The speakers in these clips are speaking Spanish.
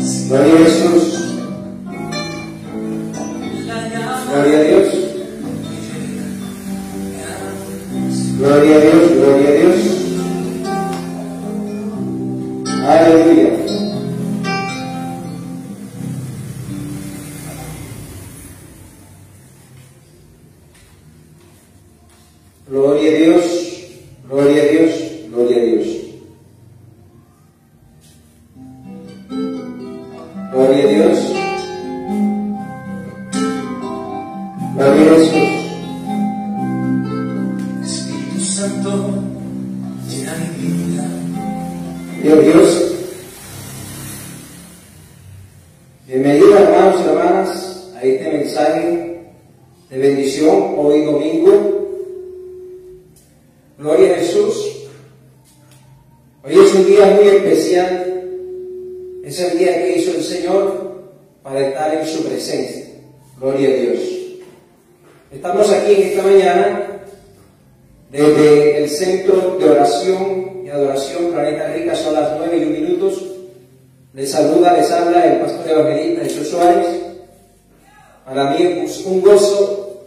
Gloria a Jesús. Gloria a Dios. Gloria a Dios, gloria a Dios. Aleluya. Gloria a Dios, gloria a Dios, Les saluda, les habla el pastor evangelista Jesús Suárez. Para mí es un gozo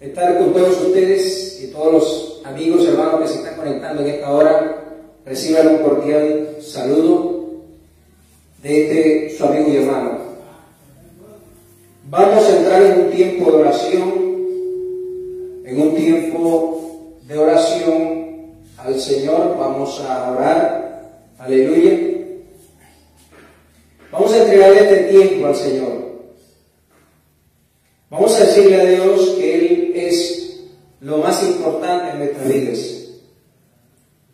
estar con todos ustedes y todos los amigos, hermanos que se están conectando en esta hora. Reciban un cordial saludo de este su amigo y hermano. Vamos a entrar en un tiempo de oración, en un tiempo de oración al Señor. Vamos a orar. Aleluya. Vamos a entregarle este tiempo al Señor. Vamos a decirle a Dios que Él es lo más importante en nuestras vidas.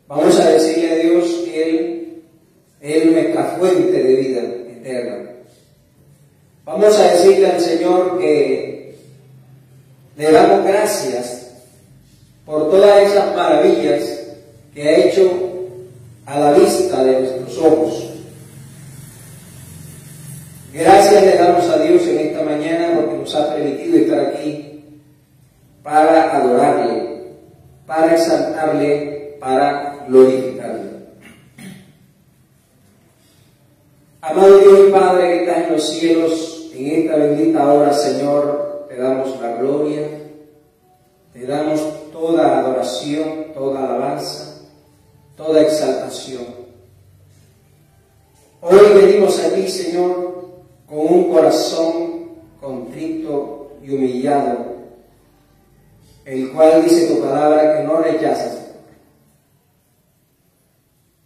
Vamos a decirle a Dios que Él es nuestra fuente de vida eterna. Vamos a decirle al Señor que le damos gracias por todas esas maravillas que ha hecho a la vista de nuestros ojos. Gracias le damos a Dios en esta mañana porque nos ha permitido estar aquí para adorarle, para exaltarle, para glorificarle. Amado Dios y Padre que estás en los cielos, en esta bendita hora, Señor, te damos la gloria, te damos toda adoración, toda alabanza, toda exaltación. Hoy venimos a ti, Señor, con un corazón contrito y humillado, el cual dice tu palabra que no rechazas.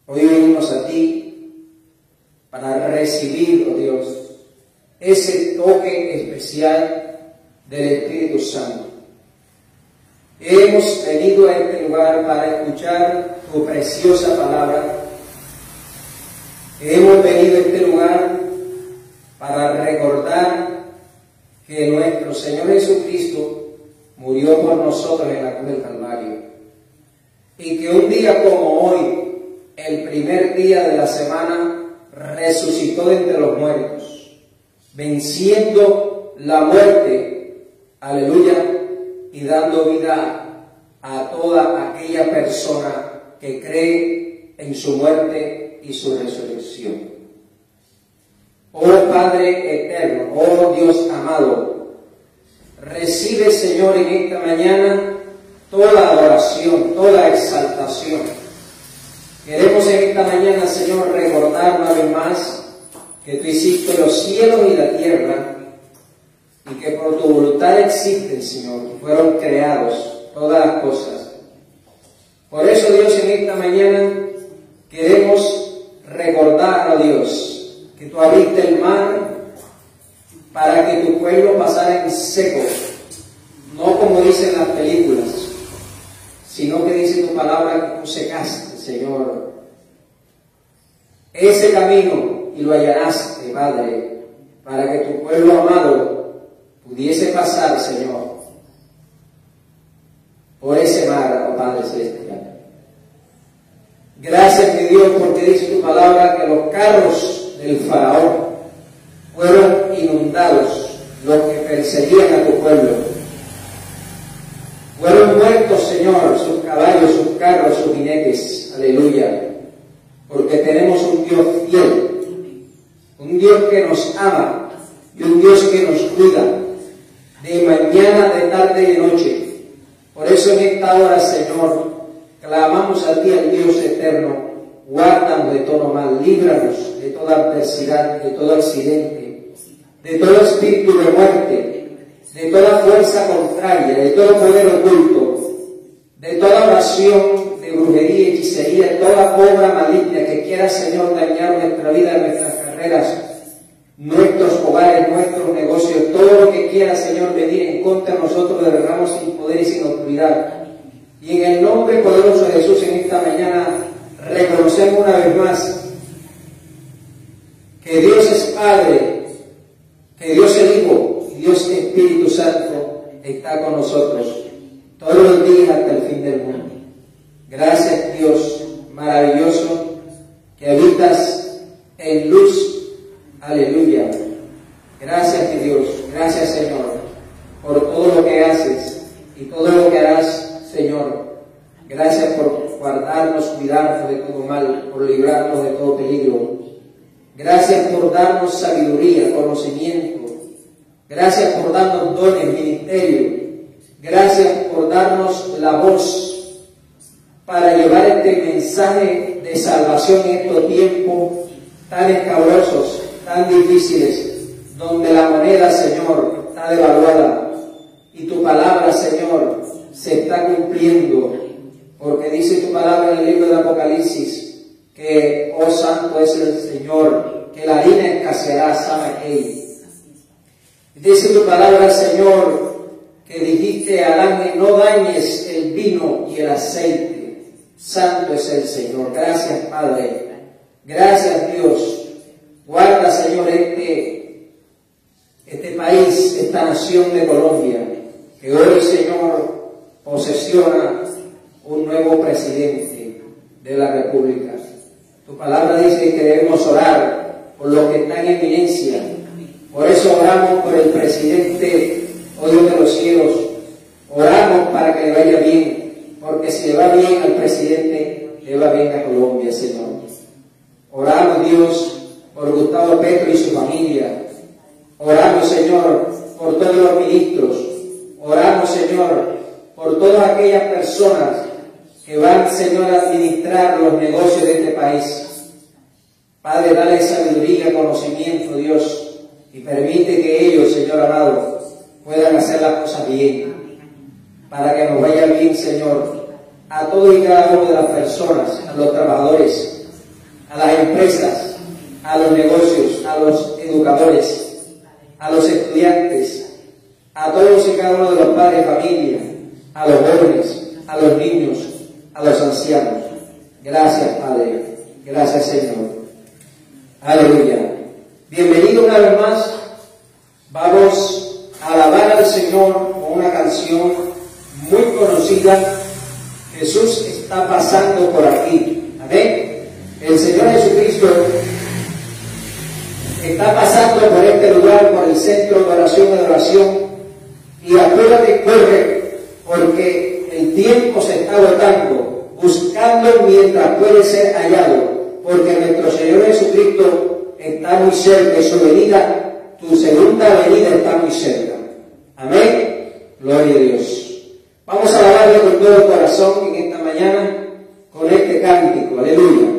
Hoy venimos a ti para recibir, oh Dios, ese toque especial del Espíritu Santo. Hemos venido a este lugar para escuchar tu preciosa palabra. Hemos venido a este lugar para recordar que nuestro Señor Jesucristo murió por nosotros en la cruz del Calvario. Y que un día como hoy, el primer día de la semana, resucitó entre los muertos, venciendo la muerte, aleluya, y dando vida a toda aquella persona que cree en su muerte y su resurrección. Padre eterno, oh Dios amado, recibe Señor en esta mañana toda adoración, toda exaltación. Queremos en esta mañana, Señor, recordar una vez más que tú hiciste los cielos y la tierra y que por tu voluntad existen, Señor, que fueron creados todas las cosas. Por eso, Dios, en esta mañana queremos recordar a Dios que tú abriste el mar para que tu pueblo pasara en seco, no como dicen las películas, sino que dice tu palabra que tú secaste, Señor, ese camino y lo allanaste, Padre, para que tu pueblo amado pudiese pasar, Señor, por ese mar, oh Padre Celestial. Gracias, mi Dios, porque dice tu palabra que los carros del faraón fueron inundados, los que perseguían a tu pueblo. Fueron muertos, Señor, sus caballos, sus carros, sus jinetes. Aleluya. Porque tenemos un Dios fiel, un Dios que nos ama y un Dios que nos cuida de mañana, de tarde y de noche. Por eso en esta hora, Señor, clamamos a ti, al Dios eterno, guárdanos de todo mal, líbranos de toda adversidad, de todo accidente, de todo espíritu de muerte, de toda fuerza contraria, de todo poder oculto, de toda oración de brujería, hechicería, de toda obra maligna que quiera, Señor, dañar nuestra vida, nuestras carreras, nuestros hogares, nuestros negocios, todo lo que quiera, Señor, venir en contra de nosotros, de derramos sin poder y sin autoridad. Y en el nombre poderoso de Jesús en esta mañana reconocemos una vez más que Dios es Padre, que Dios es Hijo y Dios Espíritu Santo está con nosotros todos los días hasta el fin del mundo. Gracias Dios maravilloso que habitas en luz Aleluya. Gracias Dios, gracias Señor, por todo lo que haces y todo lo que harás, Señor. Gracias por guardarnos, cuidarnos de todo mal, por librarnos de todo peligro. Gracias por darnos sabiduría, conocimiento. Gracias por darnos dones, ministerio. Gracias por darnos la voz para llevar este mensaje de salvación en estos tiempos tan escabrosos, tan difíciles, donde la moneda, Señor, está devaluada y tu palabra, Señor, se está cumpliendo, porque dice tu palabra en el libro de Apocalipsis que, oh santo es el Señor, que la harina escaseará, sabe él. Dice tu palabra, Señor, que dijiste al ángel, no dañes el vino y el aceite. Santo es el Señor. Gracias, Padre. Gracias, Dios Guarda, Señor, este, este país, esta nación de Colombia, que hoy, Señor, posesiona un nuevo presidente de la República. Tu palabra dice que debemos orar por lo que está en eminencia. Por eso oramos por el presidente, oh Dios de los cielos. Oramos para que le vaya bien, porque si le va bien al presidente, le va bien a Colombia, Señor. Oramos, Dios, por Gustavo Petro y su familia. Oramos, Señor, por todos los ministros. Oramos, Señor, por todas aquellas personas que van, Señor, a administrar los negocios de este país. Padre, dale sabiduría, conocimiento, Dios, y permite que ellos, Señor amado, puedan hacer las cosas bien, para que nos vaya bien, Señor, a todos y cada una de las personas, a los trabajadores, a las empresas, a los negocios, a los educadores, a los estudiantes, a todos y cada uno de los padres de familia, a los jóvenes, a los niños, a los ancianos. Gracias, Padre. Gracias, Señor. Aleluya. Bienvenido una vez más. Vamos a alabar al Señor con una canción muy conocida. Jesús está pasando por aquí. Amén. El Señor Jesucristo está pasando por este lugar, por el centro de oración y adoración, y acuérdate, corre, porque tiempo se está agotando, buscando mientras puede ser hallado, porque nuestro Señor Jesucristo está muy cerca, y su venida, tu segunda venida está muy cerca. Amén. Gloria a Dios. Vamos a alabarle con todo el corazón en esta mañana con este cántico. Aleluya.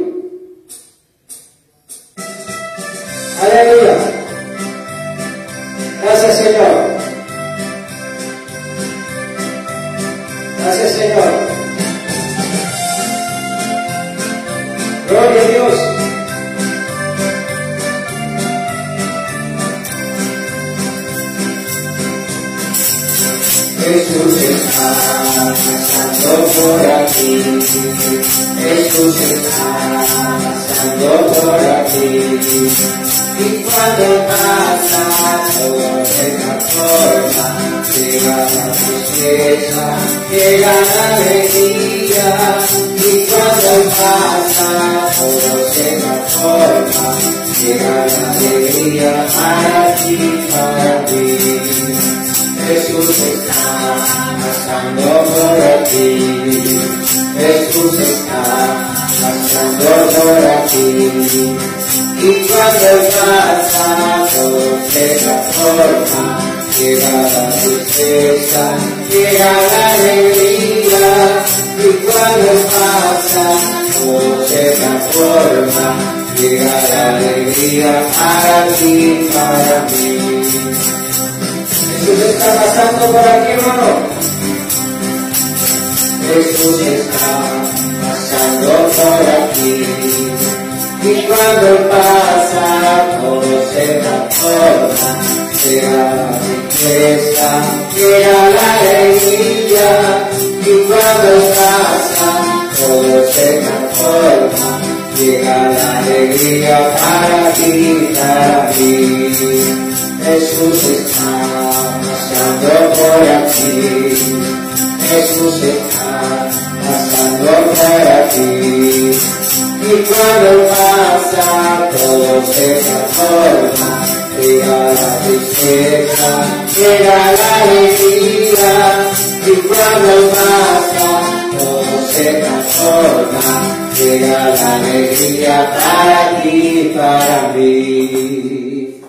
Pasando por aquí, Jesús está por aquí Y cuando el pasado se transforma, llega la tristeza, llega la alegría. Y cuando el pasado se transforma, llega la alegría para ti, para mí. Jesús está pasando por aquí, hermano. Jesús está pasando por aquí. Y cuando pasa todo se transforma, la riqueza, llega la alegría. Y cuando pasa todo se transforma, llega la alegría para ti, para ti. Jesús está pasando por aquí. Jesús está pasando por aquí. Y cuando pasa todo se transforma, llega la tristeza, llega la alegría. Y cuando pasa todo se transforma, llega la alegría para ti, para mí.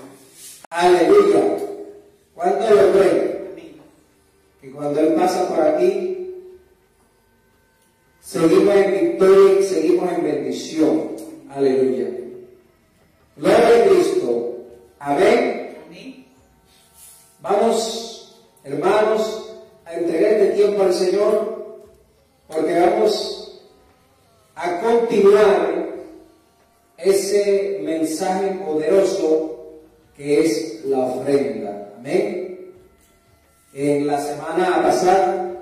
Aleluya. ¿Cuánto lo creen? Que cuando Él pasa por aquí, seguimos en victoria y seguimos en bendición. Aleluya. Gloria a Cristo. Amén. Vamos, hermanos, a entregar este tiempo al Señor, porque vamos a continuar ese mensaje poderoso que es la ofrenda. En la semana pasada,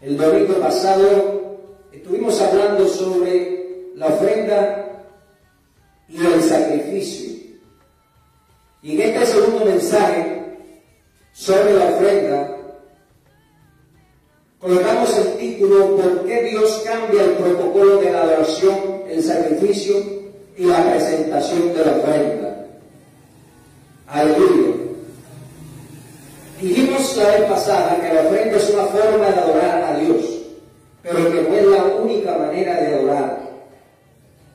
el domingo pasado, estuvimos hablando sobre la ofrenda y el sacrificio. Y en este segundo mensaje sobre la ofrenda, colocamos el título ¿Por qué Dios cambia el protocolo de la adoración, el sacrificio y la presentación de la ofrenda? Aleluya. Vez pasada que la ofrenda es una forma de adorar a Dios, pero que no es la única manera de adorar.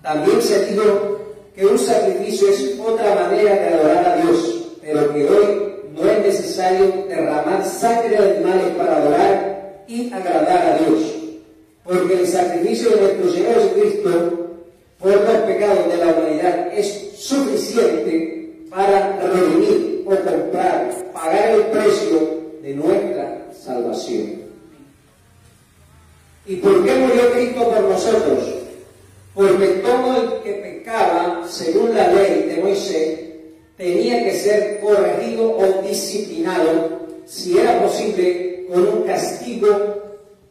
También se dijo que un sacrificio es otra manera de adorar a Dios, pero que hoy no es necesario derramar sangre de animales para adorar y agradar a Dios, porque el sacrificio de nuestro Señor Jesucristo por los pecados de la humanidad es suficiente para redimir o comprar, pagar el precio de nuestra salvación. ¿Y por qué murió Cristo por nosotros? Porque todo el que pecaba, según la ley de Moisés, tenía que ser corregido o disciplinado, si era posible, con un castigo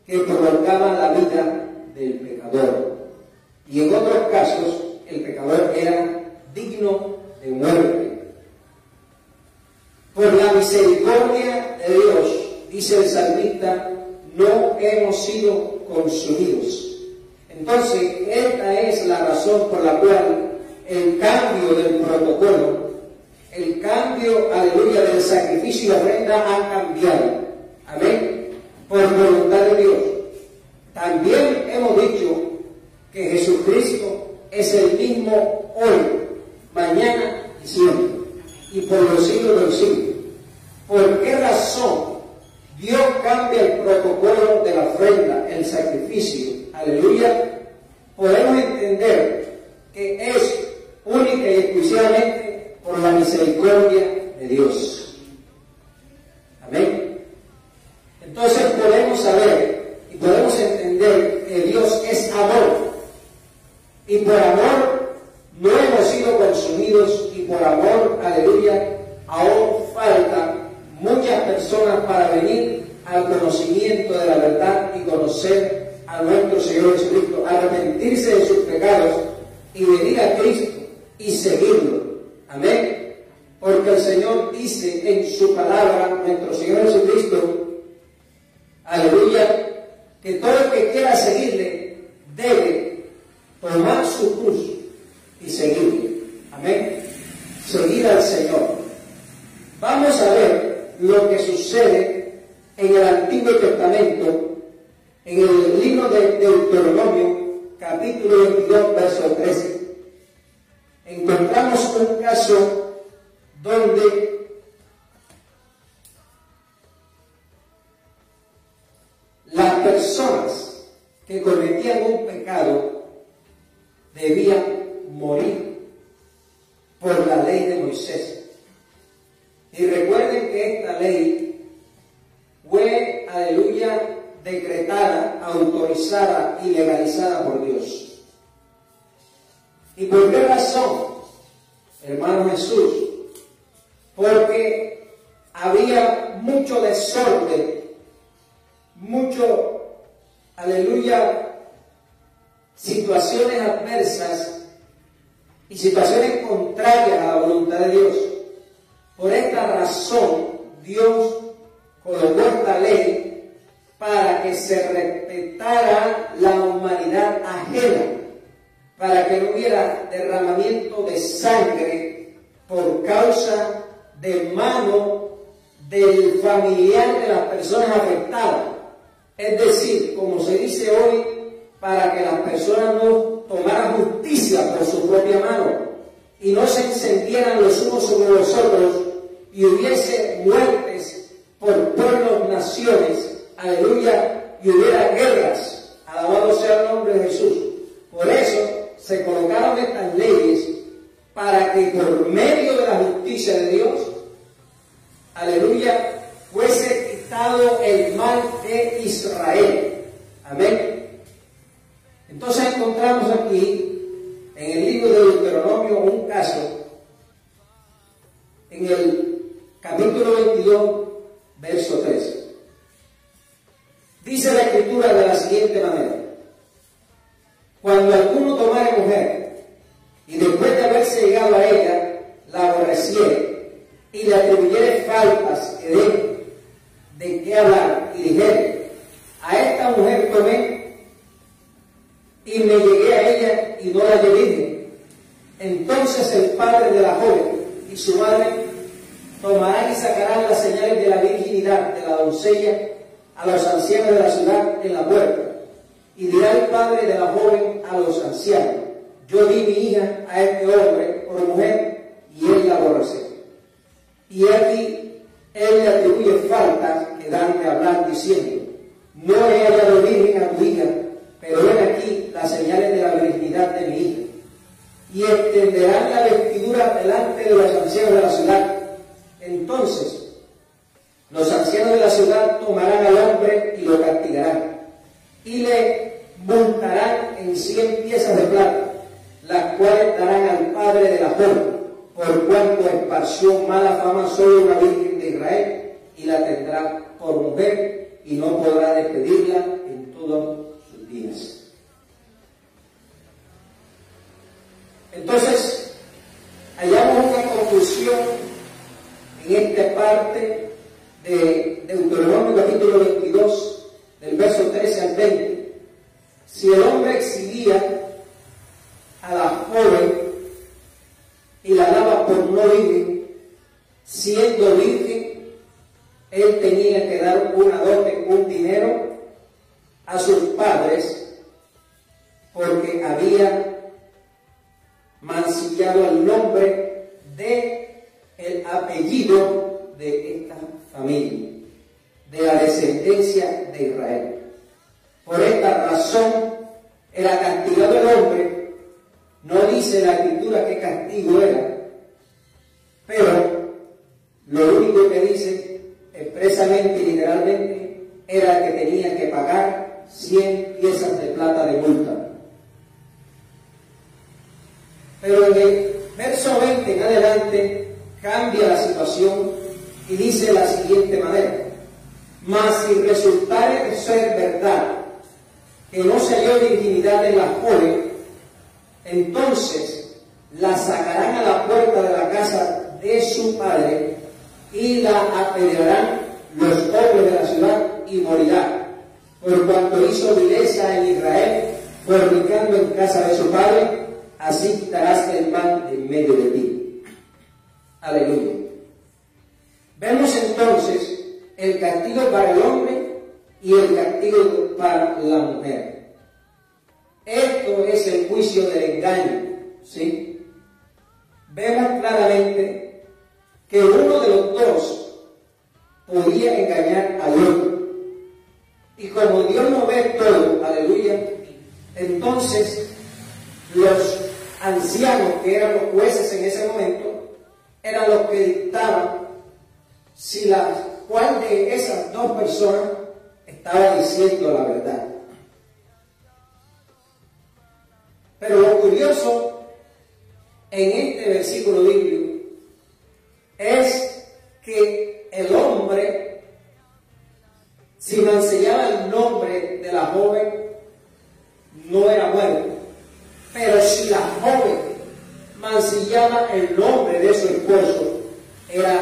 que prolongaba la vida del pecador. Y en otros casos, el pecador era digno de muerte. Por la misericordia Dios, dice el salmista, no hemos sido consumidos. Entonces, esta es la razón por la cual el cambio del protocolo, el cambio, aleluya, del sacrificio y ofrenda han cambiado. Amén. Por voluntad de Dios. También hemos dicho que Jesucristo es el mismo hoy, mañana y siempre, y por los siglos de los siglos. ¿Por qué razón Dios cambia el protocolo de la ofrenda, el sacrificio? Aleluya. Podemos entender que es única y exclusivamente por la misericordia de Dios. Amén. Entonces podemos saber y podemos entender que Dios es amor. Y por amor no hemos sido consumidos y por amor, aleluya, aún falta muchas personas para venir al conocimiento de la verdad y conocer a nuestro Señor Jesucristo, arrepentirse de sus pecados y venir a Cristo y seguirlo. Amén. Porque el Señor dice en su palabra, nuestro Señor Jesucristo, aleluya, que todo el que quiera seguirle debe tomar su cruz y seguirle. Amén. Seguir al Señor. Vamos a ver lo que sucede en el Antiguo Testamento, en el libro de Deuteronomio, capítulo 22, verso 13. encontramos un caso donde las personas que cometían un pecado debían sangre por causa de mano del familiar de las personas afectadas. Es decir, como se dice hoy, para que las personas no tomaran justicia por su propia mano y no se encendieran los unos sobre los otros y hubiese muertes por pueblos, naciones, aleluya, y hubiera guerras, alabado sea el nombre de Jesús. Por eso se colocaron estas leyes para que por medio de la justicia de Dios, aleluya, fuese quitado el mal de Israel. Amén. Entonces encontramos aquí en el libro de Deuteronomio un caso, en el capítulo 22, verso 13. Dice la escritura de la siguiente manera, cuando alguno tomare mujer y después de haberse llegado a ella, la aborreciere y le atribuyere faltas que de, de qué hablar y dijere, a esta mujer tomé y me llegué a ella y no la llevé. Entonces el padre de la joven y su madre tomarán y sacarán las señales de la virginidad de la doncella a los ancianos de la ciudad en la puerta. Y dirá el padre de la joven a los ancianos, yo di mi hija a este hombre por mujer y él la aborrece. Y aquí él le atribuye faltas que dan de hablar diciendo, no he hallado virgen a tu hija, pero ven aquí las señales de la virginidad de mi hija. Y extenderán la vestidura delante de los ancianos de la ciudad. Entonces, los ancianos de la ciudad tomarán al hombre y lo castigarán. Y le multarán en cien piezas de plata, las cuales darán al padre de la joven, por cuanto esparció mala fama sobre una virgen de Israel, y la tendrá por mujer, y no podrá despedirla en todos sus días. Entonces, hallamos una conclusión en esta parte de Deuteronomio capítulo 22, del verso 13 al 20. Si el hombre exhibía a en casa de su padre, así quitarás el mal de en medio de ti. Aleluya. Vemos entonces el castigo para el hombre y el castigo para la mujer. Esto es el juicio del engaño, ¿sí? vemos claramente que uno de los dos podía engañar al otro. Y como Dios no ve todo, aleluya, entonces los ancianos, que eran los jueces en ese momento, eran los que dictaban si la cuál de esas dos personas estaba diciendo la verdad. Pero lo curioso en este versículo bíblico es que el hombre, si enseñaba el nombre de la joven, no era muerto. Pero si la joven mancillaba el nombre de su esposo, era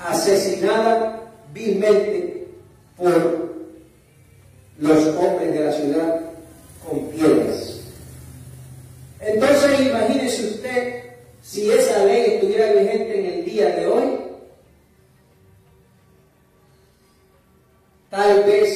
asesinada vilmente por los hombres de la ciudad con piedras. Entonces imagínese usted si esa ley estuviera vigente en el día de hoy, tal vez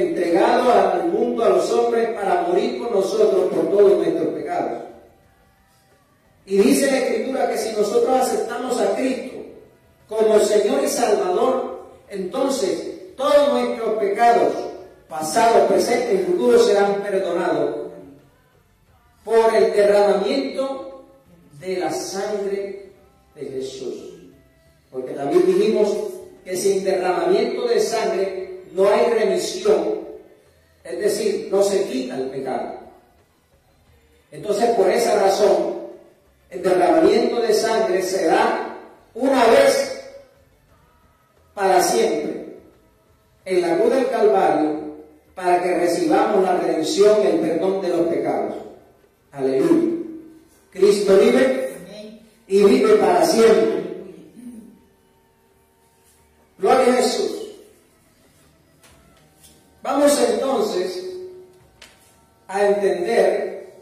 entregado al mundo, a los hombres, para morir por nosotros por todos nuestros pecados. Y dice la Escritura que si nosotros aceptamos a Cristo como Señor y Salvador, entonces todos nuestros pecados, pasados, presentes y futuros, serán perdonados por el derramamiento de la sangre de Jesús. Porque también dijimos que sin derramamiento de sangre no hay remisión, es decir, no se quita el pecado. Entonces, por esa razón, el derramamiento de sangre se da una vez para siempre en la cruz del Calvario para que recibamos la redención y el perdón de los pecados. Aleluya. Cristo vive y vive para siempre. Gloria a Jesús. A entender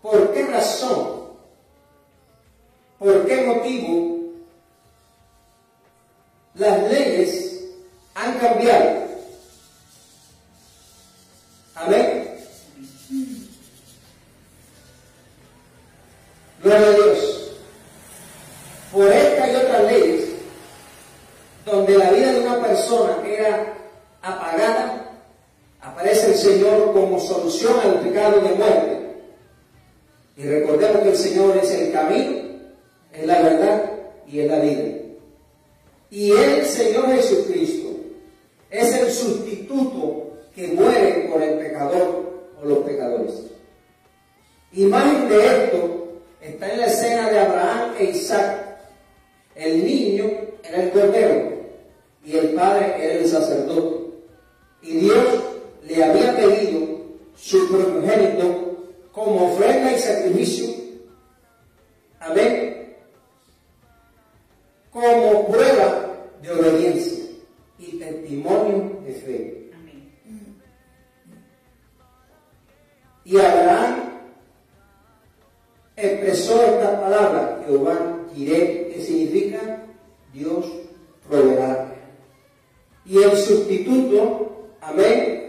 por qué razón, por qué motivo las leyes han cambiado. Y el sustituto, amén,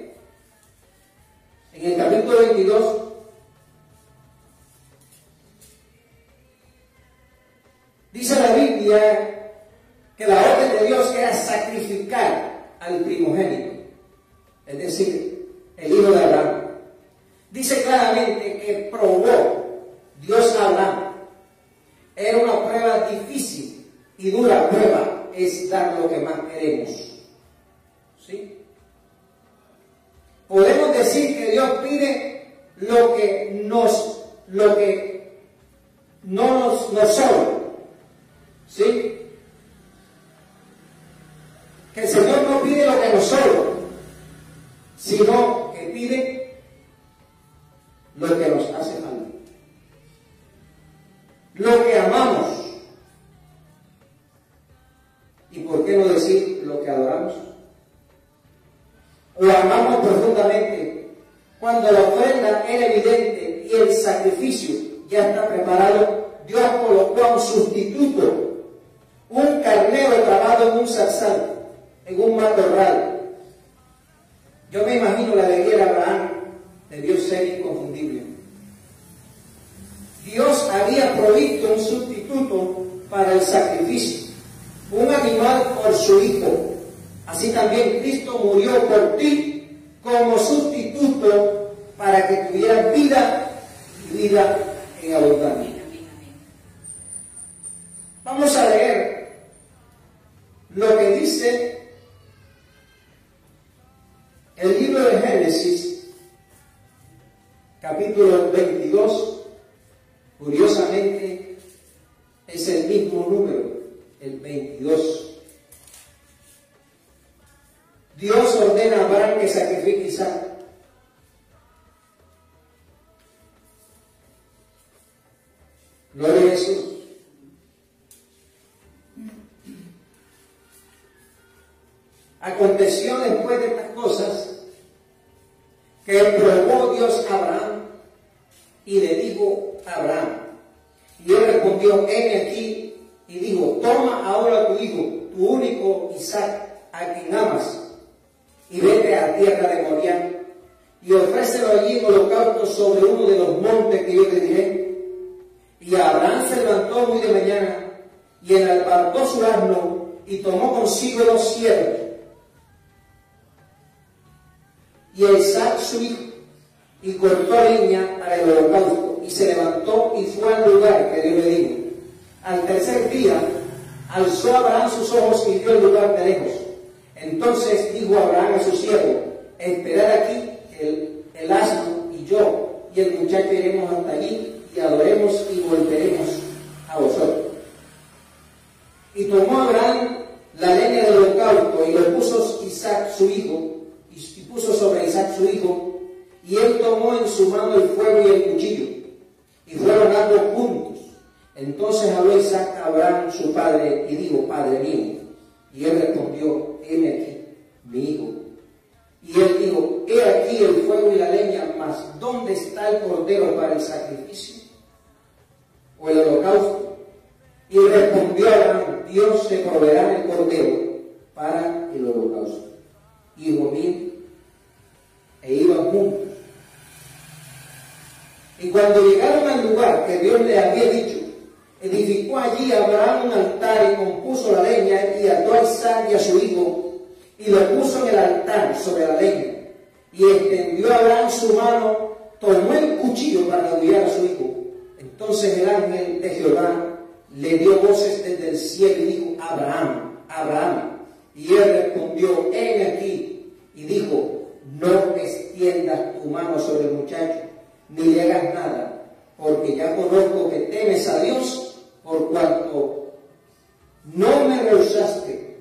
en un zarzal en un matorral. Yo me imagino la alegría de Abraham debió ser inconfundible. Dios había provisto un sustituto para el sacrificio, un animal por su hijo. Así también toma ahora tu hijo, tu único Isaac, a quien amas, y vete a tierra de Moriah, y ofrécelo allí en holocausto sobre uno de los montes que yo te diré. Y Abraham se levantó muy de mañana, y enalbardó su asno, y tomó consigo los siervos, y a Isaac su hijo, y cortó leña para el holocausto, y se levantó y fue al lugar que Dios le dijo. Al tercer día, alzó Abraham sus ojos y vio el lugar de lejos. Entonces dijo Abraham a su siervo, esperad aquí el, asno y yo y el muchacho iremos hasta allí y adoremos y volveremos a vosotros. Y tomó Abraham la leña del holocausto y lo puso Isaac su hijo y puso sobre Isaac su hijo, y él tomó en su mano el fuego y el cuchillo, y fueron ambos juntos. Entonces habló Isaac a Abraham su padre y dijo, Padre mío. Y él respondió, heme aquí, mi hijo. Y él dijo, he aquí el fuego y la leña, mas ¿dónde está el cordero para el sacrificio? ¿O el holocausto? Y respondió Abraham, Dios te proveerá el cordero para el holocausto. Hijo mío, e iban juntos. Y cuando llegaron al lugar que Dios le había dicho, edificó allí Y compuso la leña y ató a Isaac y a su hijo y lo puso en el altar sobre la leña. Y extendió a Abraham su mano, tomó el cuchillo para degollar a su hijo. Entonces el ángel de Jehová le dio voces desde el cielo y dijo, Abraham, Abraham. Y él respondió, en aquí. Y dijo, no extiendas tu mano sobre el muchacho, ni le hagas nada, porque ya conozco que temes a Dios, por cuanto no me rehusaste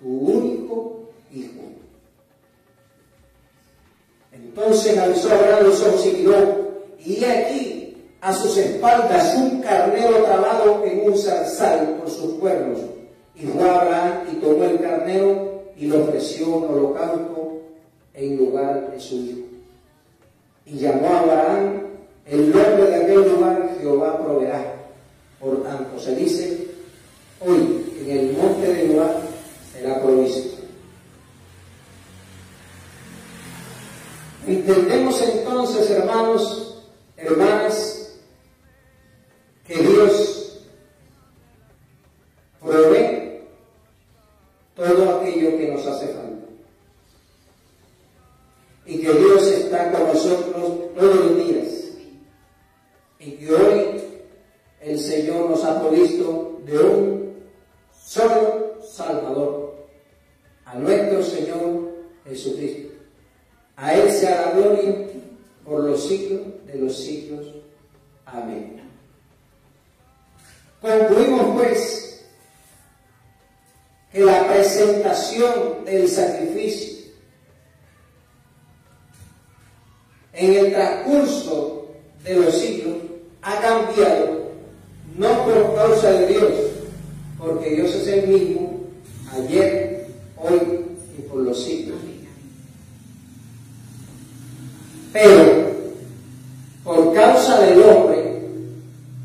tu único hijo. Entonces alzó Abraham los ojos y miró, y aquí a sus espaldas un carnero trabado en un zarzal por sus cuernos. Y fue Abraham y tomó el carnero y lo ofreció en holocausto en lugar de su hijo. Y llamó a Abraham el nombre de aquel lugar Jehová proveerá. Por tanto, se dice, hoy en el monte de Jehová será provisto. Entendemos entonces, hermanos,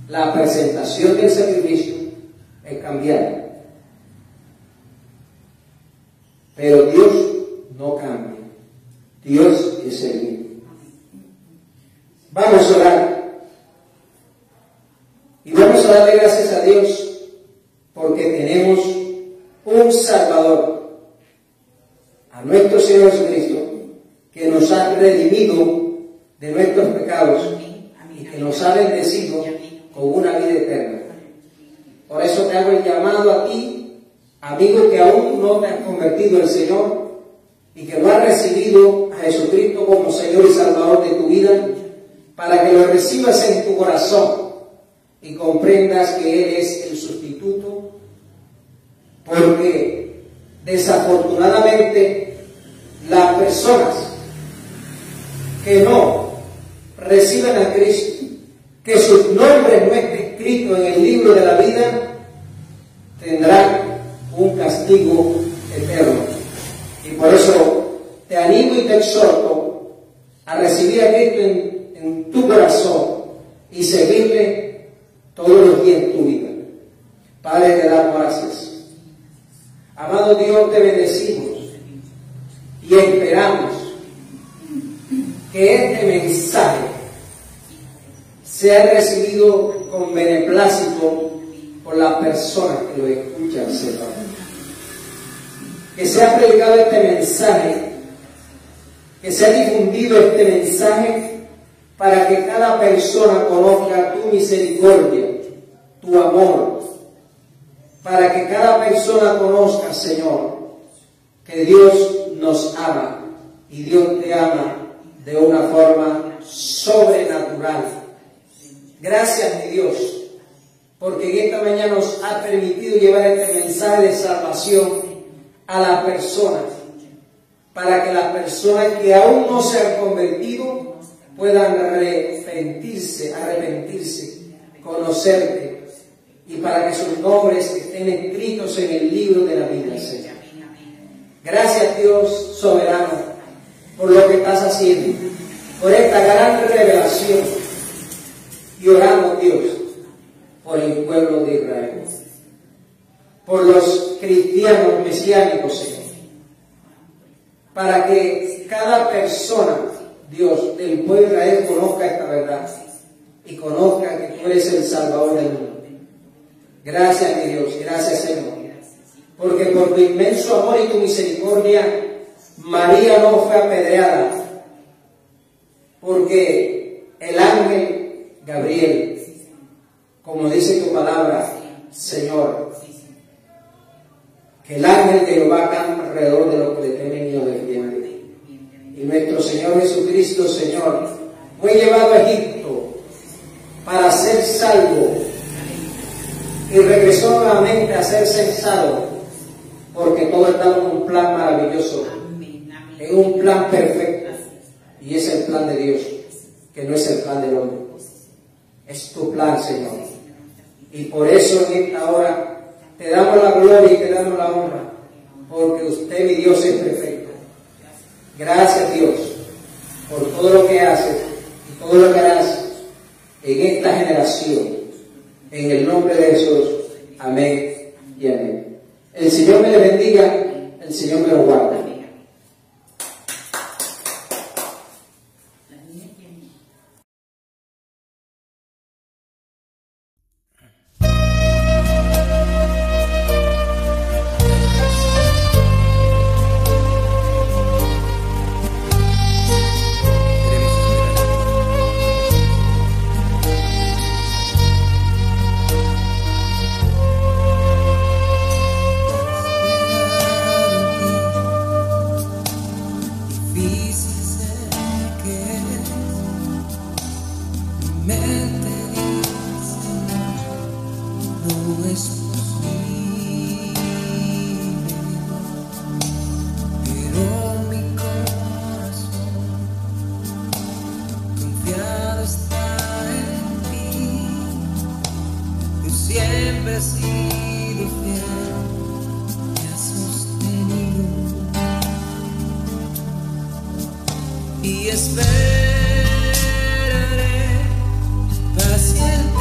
la presentación del sacrificio es cambiada. Pero Dios no cambia. Dios es el mismo. Vamos a orar. Y vamos a darle gracias a Dios porque tenemos un Salvador, a nuestro Señor Jesucristo, que nos ha redimido de nuestros pecados y que nos ha bendecido con una vida eterna. Por eso te hago el llamado a ti, amigo que aún no te has convertido al Señor y que no has recibido a Jesucristo como Señor y Salvador de tu vida, para que lo recibas en tu corazón y comprendas que Él es el sustituto, porque desafortunadamente las personas que no reciben a Cristo, que sus nombres no estén escritos en el libro de la vida, tendrán un castigo eterno. Y por eso te animo y te exhorto a recibir a Cristo en en tu corazón y seguirle todos los días en tu vida. Padre, te damos gracias. Amado Dios, te bendecimos y esperamos que este mensaje sea recibido con beneplácito por las personas que lo escuchan, Señor. Que sea predicado este mensaje, que sea difundido este mensaje para que cada persona conozca tu misericordia, tu amor, para que cada persona conozca, Señor, que Dios nos ama y Dios te ama de una forma sobrenatural. Gracias, mi Dios, porque en esta mañana nos ha permitido llevar este mensaje de salvación a las personas, para que las personas que aún no se han convertido puedan arrepentirse, arrepentirse, conocerte y para que sus nombres estén escritos en el libro de la vida. Gracias Dios soberano por lo que estás haciendo, por esta gran revelación. Y oramos Dios por el pueblo de Israel, por los cristianos mesiánicos, Señor, para que cada persona Dios del pueblo de Israel conozca esta verdad y conozca que tú eres el Salvador del mundo. Gracias, mi Dios, gracias, Señor. Porque por tu inmenso amor y tu misericordia, María no fue apedreada. Porque el ángel Gabriel, como dice tu palabra, Señor, que el ángel de Jehová campa alrededor de los que le temen y lo defienden y nuestro Señor Jesucristo, Señor, fue llevado a Egipto para ser salvo y regresó nuevamente a ser censado porque todo estaba en un plan maravilloso, en un plan perfecto y es el plan de Dios, que no es el plan del hombre. Es tu plan, Señor. Y por eso en esta hora te damos la gloria y te damos la honra, porque usted, mi Dios, es perfecto. Gracias Dios por todo lo que haces y todo lo que harás en esta generación. En el nombre de Jesús. Amén y amén. El Señor me le bendiga, el Señor me lo guarde. Y esperaré pacientemente,